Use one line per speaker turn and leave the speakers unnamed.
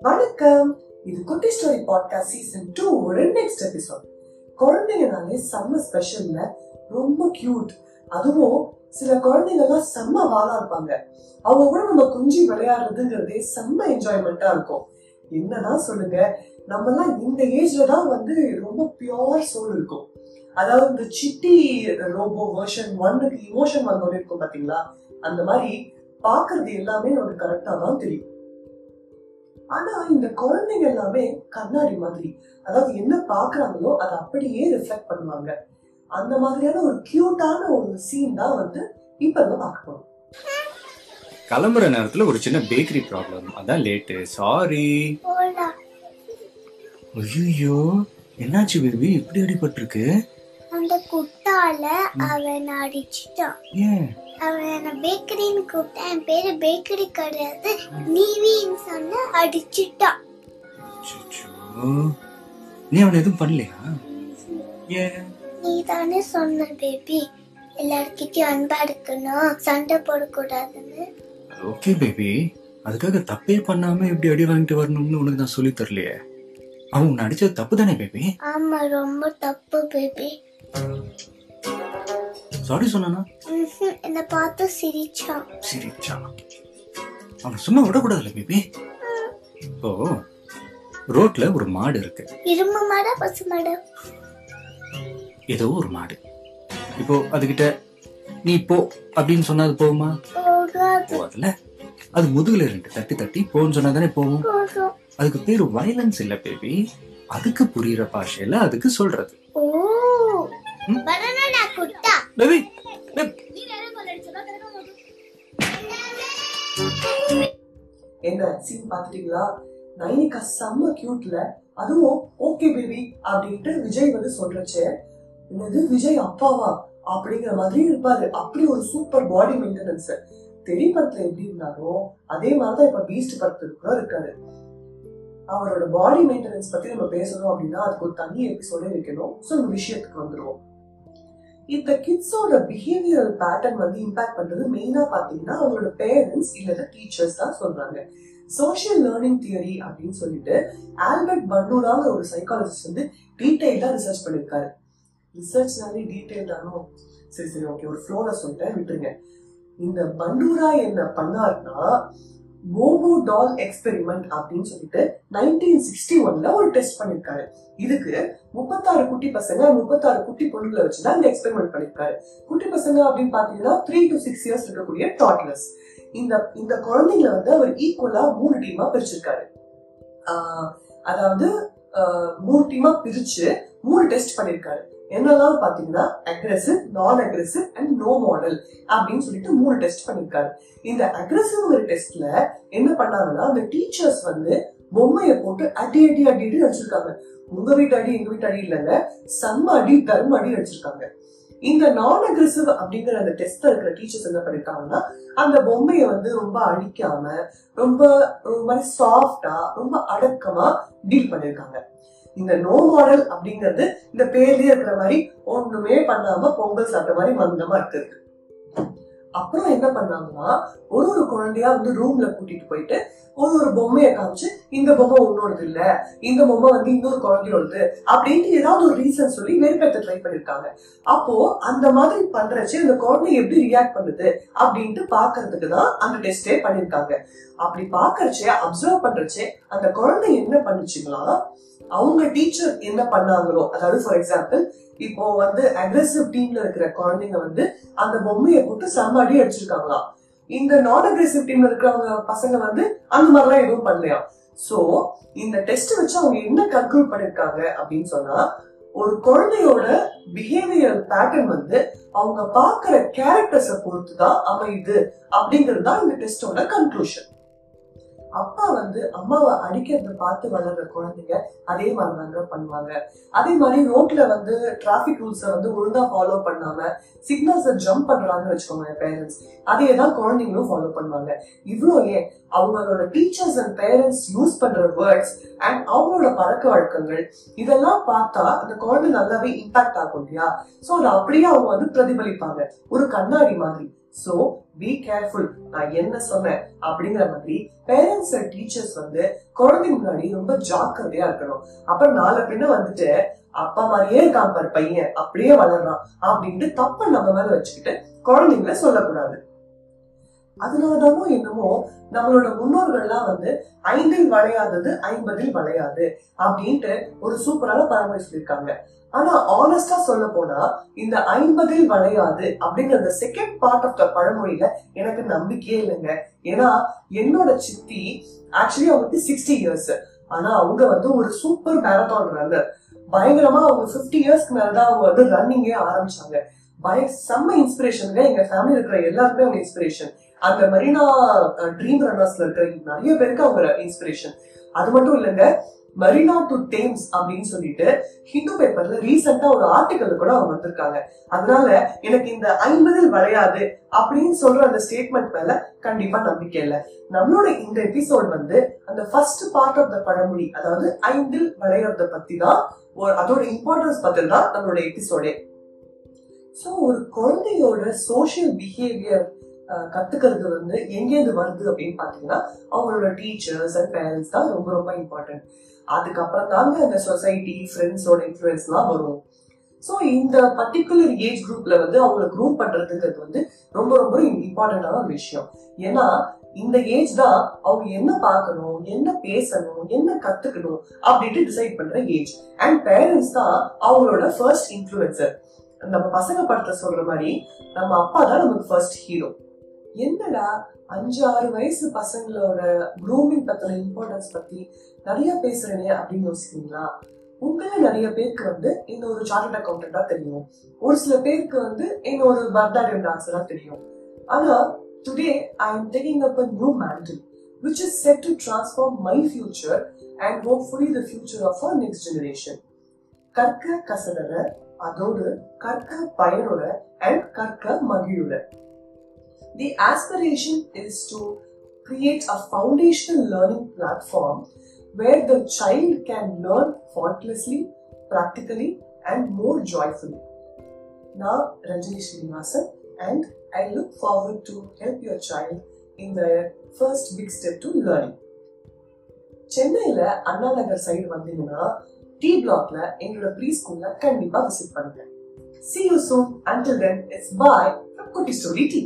வணக்கம். இது குட்டி ஸ்டோரி பாட்காஸ்ட் சீசன் டூ ஒரு நெக்ஸ்ட் எபிசோட் குழந்தைங்கனாலே செம்ம ஸ்பெஷல்ல ரொம்ப கியூட் அதுவும் சில குழந்தைங்கலாம் செம்ம வாழா இருப்பாங்க. அவங்க கூட நம்ம குஞ்சி விளையாடுறதுங்கிறதே செம்ம என்ஜாய்மெண்டா இருக்கும். என்னதான் சொல்லுங்க நம்ம எல்லாம் இந்த ஏஜ்ல தான் வந்து ரொம்ப பியோர் சோல் இருக்கும். அதாவது இந்த சிட்டி ரோபோ வெர்ஷன் ஒன்னுக்கு இமோஷன் வந்தோன்னு இருக்கும் பாத்தீங்களா? அந்த மாதிரி பாக்குறது எல்லாமே நமக்கு கரெக்டா தான் தெரியும். ஆனா இந்த குழந்தைங்க எல்லாமே கண்ணாடி மாதிரி அதாவது என்ன பாக்குறாங்களோ அதை அப்படியே ரிஃப்ளெக்ட் பண்ணுவாங்க. அந்த மாதிரியான ஒரு கியூட்டான ஒரு சீன் தான் வந்து இப்ப நம்ம பார்க்க போறோம்.
கிளம்புற நேரத்துல ஒரு சின்ன பேக்கரி ப்ராப்ளம் அதான் லேட்டு சாரி ஐயோ என்னாச்சு பேபி இப்படி அடிபட்டிருக்கு.
அந்த குட்டால அவன் அடிச்சிட்டான். அவன் என்ன பேக்கரின்னு கூப்பிட்டான் என் பேரு பேக்கரி கிடையாது நீவின்னு சொன்ன அடிச்சிட்டான்.
நீ அவனை எதுவும் பண்ணலையா?
நீ தானே சொன்ன பேபி எல்லார்கிட்டயும் அன்பா இருக்கணும் சண்டை போடக்கூடாதுன்னு.
ஓகே பேபி அதுக்காக தப்பே பண்ணாம இப்படி அடி வாங்கிட்டு வரணும்னு உனக்கு நான் சொல்லி தரலையே. அவன் உன்னை அடிச்சது தப்பு தானே பேபி
ஆமா ரொம்ப தப்பு பேபி
சாரி.
என்னை பார்த்து சிரிச்சான்.
சிரிச்சா அவனை சும்மா விடக்கூடாதுல்ல பேபி. இப்போ ரோட்ல ஒரு மாடு இருக்கு.
இரும்பு மாடா பசு மாடா?
ஏதோ ஒரு மாடு. இப்போ அதுகிட்ட நீ போ அப்படின்னு சொன்னா அது போகுமா?
போகாது.
போகாதுல்ல. அது முதுகுல ரெண்டு தட்டி தட்டி போன்னு சொன்னா தானே போகும். அதுக்கு பேரு வயலன்ஸ் இல்ல பேபி. அதுக்கு புரியுற பாஷையில அதுக்கு சொல்றது.
என்ன சீன் பாத்துட்டீங்களா நைனிகா செம்ம கியூட்ல அதுவும் ஓகே பேபி அப்படின்ட்டு விஜய் வந்து சொல்றச்சு. என்னது விஜய் அப்பாவா? அப்படிங்கிற மாதிரி இருப்பாரு. அப்படி ஒரு சூப்பர் பாடி மெயின்டெனன்ஸ் தெரி படத்துல எப்படி இருந்தாரோ அதே மாதிரிதான் இப்ப பீஸ்ட் படத்துக்கு கூட இருக்காரு. அவரோட பாடி மெயின்டெனன்ஸ் பத்தி நம்ம பேசணும் அப்படின்னா அதுக்கு ஒரு தனி எபிசோடே வைக்கணும். ஸோ நம்ம விஷயத்துக்கு வந்துருவோம். இந்த கிட்ஸோட பிஹேவியரல் பேட்டர்ன் வந்து இம்பாக்ட் பண்றது மெயினா பாத்தீங்கன்னா அவங்களோட பேரண்ட்ஸ் இல்லது டீச்சர்ஸ் தான் சொல்றாங்க. சோஷியல் லேர்னிங் தியரி அப்படின்னு சொல்லிட்டு ஆல்பர்ட் பண்டூராங்கிற ஒரு சைக்காலஜிஸ்ட் வந்து டீடைல்டா ரிசர்ச் பண்ணிருக்காரு. ரிசர்ச்னாலே டீடைல்டானோ சரி சரி ஓகே ஒரு ஃப்ளோல சொல்லிட்டேன் விட்டுருங்க. இந்த பண்டூரா என்ன பண்ணாருன்னா கோகோ டால் எக்ஸ்பெரிமெண்ட் அப்படின்னு சொல்லிட்டு நைன்டீன் சிக்ஸ்டி ஒன்ல ஒரு டெஸ்ட் பண்ணிருக்காரு. இதுக்கு முப்பத்தாறு குட்டி பசங்க முப்பத்தாறு குட்டி பொண்ணுகளை வச்சுதான் இந்த எக்ஸ்பெரிமெண்ட் பண்ணிருக்காரு. குட்டி பசங்க அப்படின்னு பாத்தீங்கன்னா த்ரீ டு சிக்ஸ் இயர்ஸ் இருக்கக்கூடிய டாட்லர்ஸ் இந்த இந்த குழந்தைங்களை வந்து அவர் ஈக்குவலா மூணு டீமா பிரிச்சிருக்காரு. அதாவது மூணு டீமா பிரிச்சு மூணு டெஸ்ட் பண்ணிருக்காரு. என்னெல்லாம் பாத்தீங்கன்னா அக்ரெசிவ் நான் அக்ரெசிவ் அண்ட் நோ மாடல் அப்படின்னு சொல்லிட்டு மூணு டெஸ்ட் பண்ணிருக்காரு. இந்த அக்ரெசிவ்ங்கிற டெஸ்ட்ல என்ன பண்ணாங்கன்னா அந்த டீச்சர்ஸ் வந்து பொம்மையை போட்டு அடி அடி அடி அடி அடிச்சிருக்காங்க. உங்க வீட்டு அடி எங்க வீட்டு அடி இல்லைங்க. செம்ம அடி தர்ம அடி அடிச்சிருக்காங்க. இந்த நான் அக்ரெசிவ் அப்படிங்கிற அந்த டெஸ்ட்ல இருக்கிற டீச்சர்ஸ் என்ன பண்ணிருக்காங்கன்னா அந்த பொம்மையை வந்து ரொம்ப அடிக்காம ரொம்ப ரொம்ப மாதிரி சாஃப்டா ரொம்ப அடக்கமா டீல் பண்ணிருக்காங்க. இந்த நோ மாடல் அப்படிங்கிறது இந்த பேர்லயே இருக்கிற மாதிரி ஒண்ணுமே பண்ணாம பொங்கல் சாப்பிட்ட மாதிரி மந்தமா இருக்குது அப்புறம் என்ன பண்ணாங்கன்னா ஒரு ஒரு குழந்தையா வந்து ரூம்ல கூட்டிட்டு போயிட்டு ஒரு ஒரு பொம்மையை காமிச்சு இந்த பொம்மை உன்னோடது இல்ல இந்த பொம்மை வந்து இன்னொரு குழந்தையோடது அப்படின்ட்டு ஏதாவது ஒரு ரீசன் சொல்லி வெறுப்பேற்ற ட்ரை பண்ணிருக்காங்க. அப்போ அந்த மாதிரி பண்றச்சு அந்த குழந்தை எப்படி ரியாக்ட் பண்ணுது அப்படின்ட்டு பாக்குறதுக்கு தான் அந்த டெஸ்டே பண்ணிருக்காங்க. அப்படி பாக்குறச்சே அப்சர்வ் பண்றச்சே அந்த குழந்தை என்ன பண்ணுச்சுங்களா அவங்க டீச்சர் என்ன பண்ணாங்களோ அதாவது ஃபார் எக்ஸாம்பிள் இப்போ வந்து அக்ரெசிவ் டீம்ல இருக்கிற குழந்தைங்க வந்து அந்த பொம்மையை போட்டு செம்ம அடி அடிச்சிருக்காங்களாம். இந்த நான் அக்ரெசிவ் டீம்ல இருக்கிறவங்க பசங்க வந்து அந்த மாதிரிலாம் எதுவும் பண்ணலையா சோ இந்த டெஸ்ட் வச்சு அவங்க என்ன கன்க்ளூட் பண்ணிருக்காங்க அப்படின்னு சொன்னா ஒரு குழந்தையோட பிஹேவியர் பேட்டர்ன் வந்து அவங்க பாக்குற கேரக்டர்ஸ பொறுத்து தான் அமையுது அப்படிங்கிறது தான் இந்த டெஸ்டோட கன்க்ளூஷன் அப்பா வந்து அம்மாவை அடிக்கிறத பார்த்து வளர்ற குழந்தைங்க அதே மாதிரி தாங்க பண்ணுவாங்க. அதே மாதிரி ரோட்ல வந்து டிராபிக் ரூல்ஸை வந்து ஒழுங்கா ஃபாலோ பண்ணாம சிக்னல்ஸை ஜம்ப் பண்றாங்கன்னு வச்சுக்கோங்க பேரண்ட்ஸ் அதே தான் குழந்தைங்களும் ஃபாலோ பண்ணுவாங்க. இவ்வளோ ஏன்? அவங்களோட டீச்சர்ஸ் அண்ட் பேரண்ட்ஸ் யூஸ் பண்ற வேர்ட்ஸ் அண்ட் அவங்களோட பழக்க வழக்கங்கள் இதெல்லாம் பார்த்தா அந்த குழந்தை நல்லாவே இம்பாக்ட் ஆகும் இல்லையா? சோ அதை அப்படியே அவங்க வந்து பிரதிபலிப்பாங்க. ஒரு கண்ணாடி மாதிரி. சோ பி கேர்ஃபுல் நான் என்ன சொன்னேன் அப்படிங்கிற மாதிரி பேரண்ட்ஸ் அண்ட் டீச்சர்ஸ் வந்து குழந்தைங்க முன்னாடி ரொம்ப ஜாக்கிரதையா இருக்கணும். அப்புறம் நாலு பின்ன வந்துட்டு அப்பா மாதிரியே இருக்கான் பாரு பையன் அப்படியே வளர்றான் அப்படின்ட்டு தப்ப நம்ம மேல வச்சுக்கிட்டு குழந்தைங்கள சொல்லக்கூடாது. அதனாலதானோ என்னமோ நம்மளோட முன்னோர்கள்லாம் வந்து ஐந்தில் வளையாதது ஐம்பதில் வளையாது அப்படின்ட்டு ஒரு சூப்பரான பராமரிச்சிருக்காங்க சொல்லியிருக்காங்க. ஆனா ஆனஸ்டா சொல்ல போனா இந்த ஐம்பதில் வளையாது அப்படிங்கிற செகண்ட் பார்ட் ஆஃப் த பழமொழியில எனக்கு நம்பிக்கையே இல்லைங்க. ஏன்னா என்னோட சித்தி ஆக்சுவலி அவங்களுக்கு சிக்ஸ்டி இயர்ஸ் ஆனா அவங்க வந்து ஒரு சூப்பர் மேரத்தான் ரன்னர் பயங்கரமா அவங்க பிப்டி இயர்ஸ்க்கு மேலதான் அவங்க வந்து ரன்னிங்கே ஆரம்பிச்சாங்க. பய செம்ம இன்ஸ்பிரேஷனுங்க எங்க ஃபேமிலி இருக்கிற எல்லாருக்குமே அவங்க இன்ஸ்பிரேஷன் அந்த மெரினா ட்ரீம் ரன்னர்ஸ்ல இருக்கிற நிறைய பேருக்கு அவங்க இன்ஸ்பிரேஷன் அது மட்டும் இல்லைங்க மெரினா டு டேம்ஸ் அப்படின்னு சொல்லிட்டு ஹிந்து பேப்பர்ல ரீசெண்டா ஒரு ஆர்டிக்கல் கூட அவங்க வந்திருக்காங்க. அதனால எனக்கு இந்த ஐம்பதில் வளையாது அப்படின்னு சொல்ற அந்த ஸ்டேட்மெண்ட் மேல கண்டிப்பா நம்பிக்கை இல்லை. நம்மளோட இந்த எபிசோட் வந்து அந்த ஃபர்ஸ்ட் பார்ட் ஆஃப் த பழமொழி அதாவது ஐந்தில் வளையறத பத்தி தான் அதோட இம்பார்ட்டன்ஸ் பத்தி தான் நம்மளோட எபிசோடே ஸோ ஒரு குழந்தையோட சோஷியல் பிஹேவியர் கத்துக்கிறது வந்து எங்கேருந்து வருது அப்படின்னு பாத்தீங்கன்னா அவங்களோட டீச்சர்ஸ் அண்ட் பேரண்ட்ஸ் தான் ரொம்ப ரொம்ப இம்பார்ட்டன்ட் அதுக்கப்புறம் தாங்க அந்த சொசைட்டி ஃப்ரெண்ட்ஸோட இன்ஃப்ளூயன்ஸ்லாம் வரும். ஸோ இந்த பர்டிகுலர் ஏஜ் குரூப்ல வந்து அவங்களை குரூப் பண்றதுங்கிறது வந்து ரொம்ப ரொம்ப இம்பார்ட்டண்டான ஒரு விஷயம். ஏன்னா இந்த ஏஜ் தான் அவங்க என்ன பார்க்கணும் என்ன பேசணும் என்ன கத்துக்கணும் அப்படின்ட்டு டிசைட் பண்ற ஏஜ் அண்ட் பேரண்ட்ஸ் தான் அவங்களோட ஃபர்ஸ்ட் இன்ஃபுளுசர் நம்ம பசங்க படத்தை சொல்ற மாதிரி நம்ம அப்பா தான் நமக்கு ஃபர்ஸ்ட் ஹீரோ என்னடா அஞ்சு ஆறு வயசு பசங்களோட க்ரூமிங் பத்தின இம்பார்ட்டன்ஸ் பத்தி நிறைய பேசுறேனே அப்படின்னு யோசிக்கிறீங்களா? உங்கள நிறைய பேருக்கு வந்து இந்த ஒரு சார்ட் அக்கௌண்டா தெரியும். ஒரு சில பேருக்கு வந்து என்னோட ஒரு பரதாடியம் டான்ஸரா தெரியும். ஆனா today I am taking up a new mantle which is set to transform my future and hopefully the future of our next generation. கற்க கசடர அதோடு கற்க பயனுட அண்ட் கற்க மகிழுட The aspiration is to create a foundational learning platform where the child can learn faultlessly, practically, and more joyfully. Now, Ranjini Srinivasan, and I look forward to help your child in their first big step to learning. சென்னையில Anna Nagar side வந்தீங்கன்னா D பிளாக்ல எங்களோட pre ஸ்கூல்ல கண்டிப்பா visit பண்ணுங்க See you soon. Until then, it's bye from Kutti Story Team.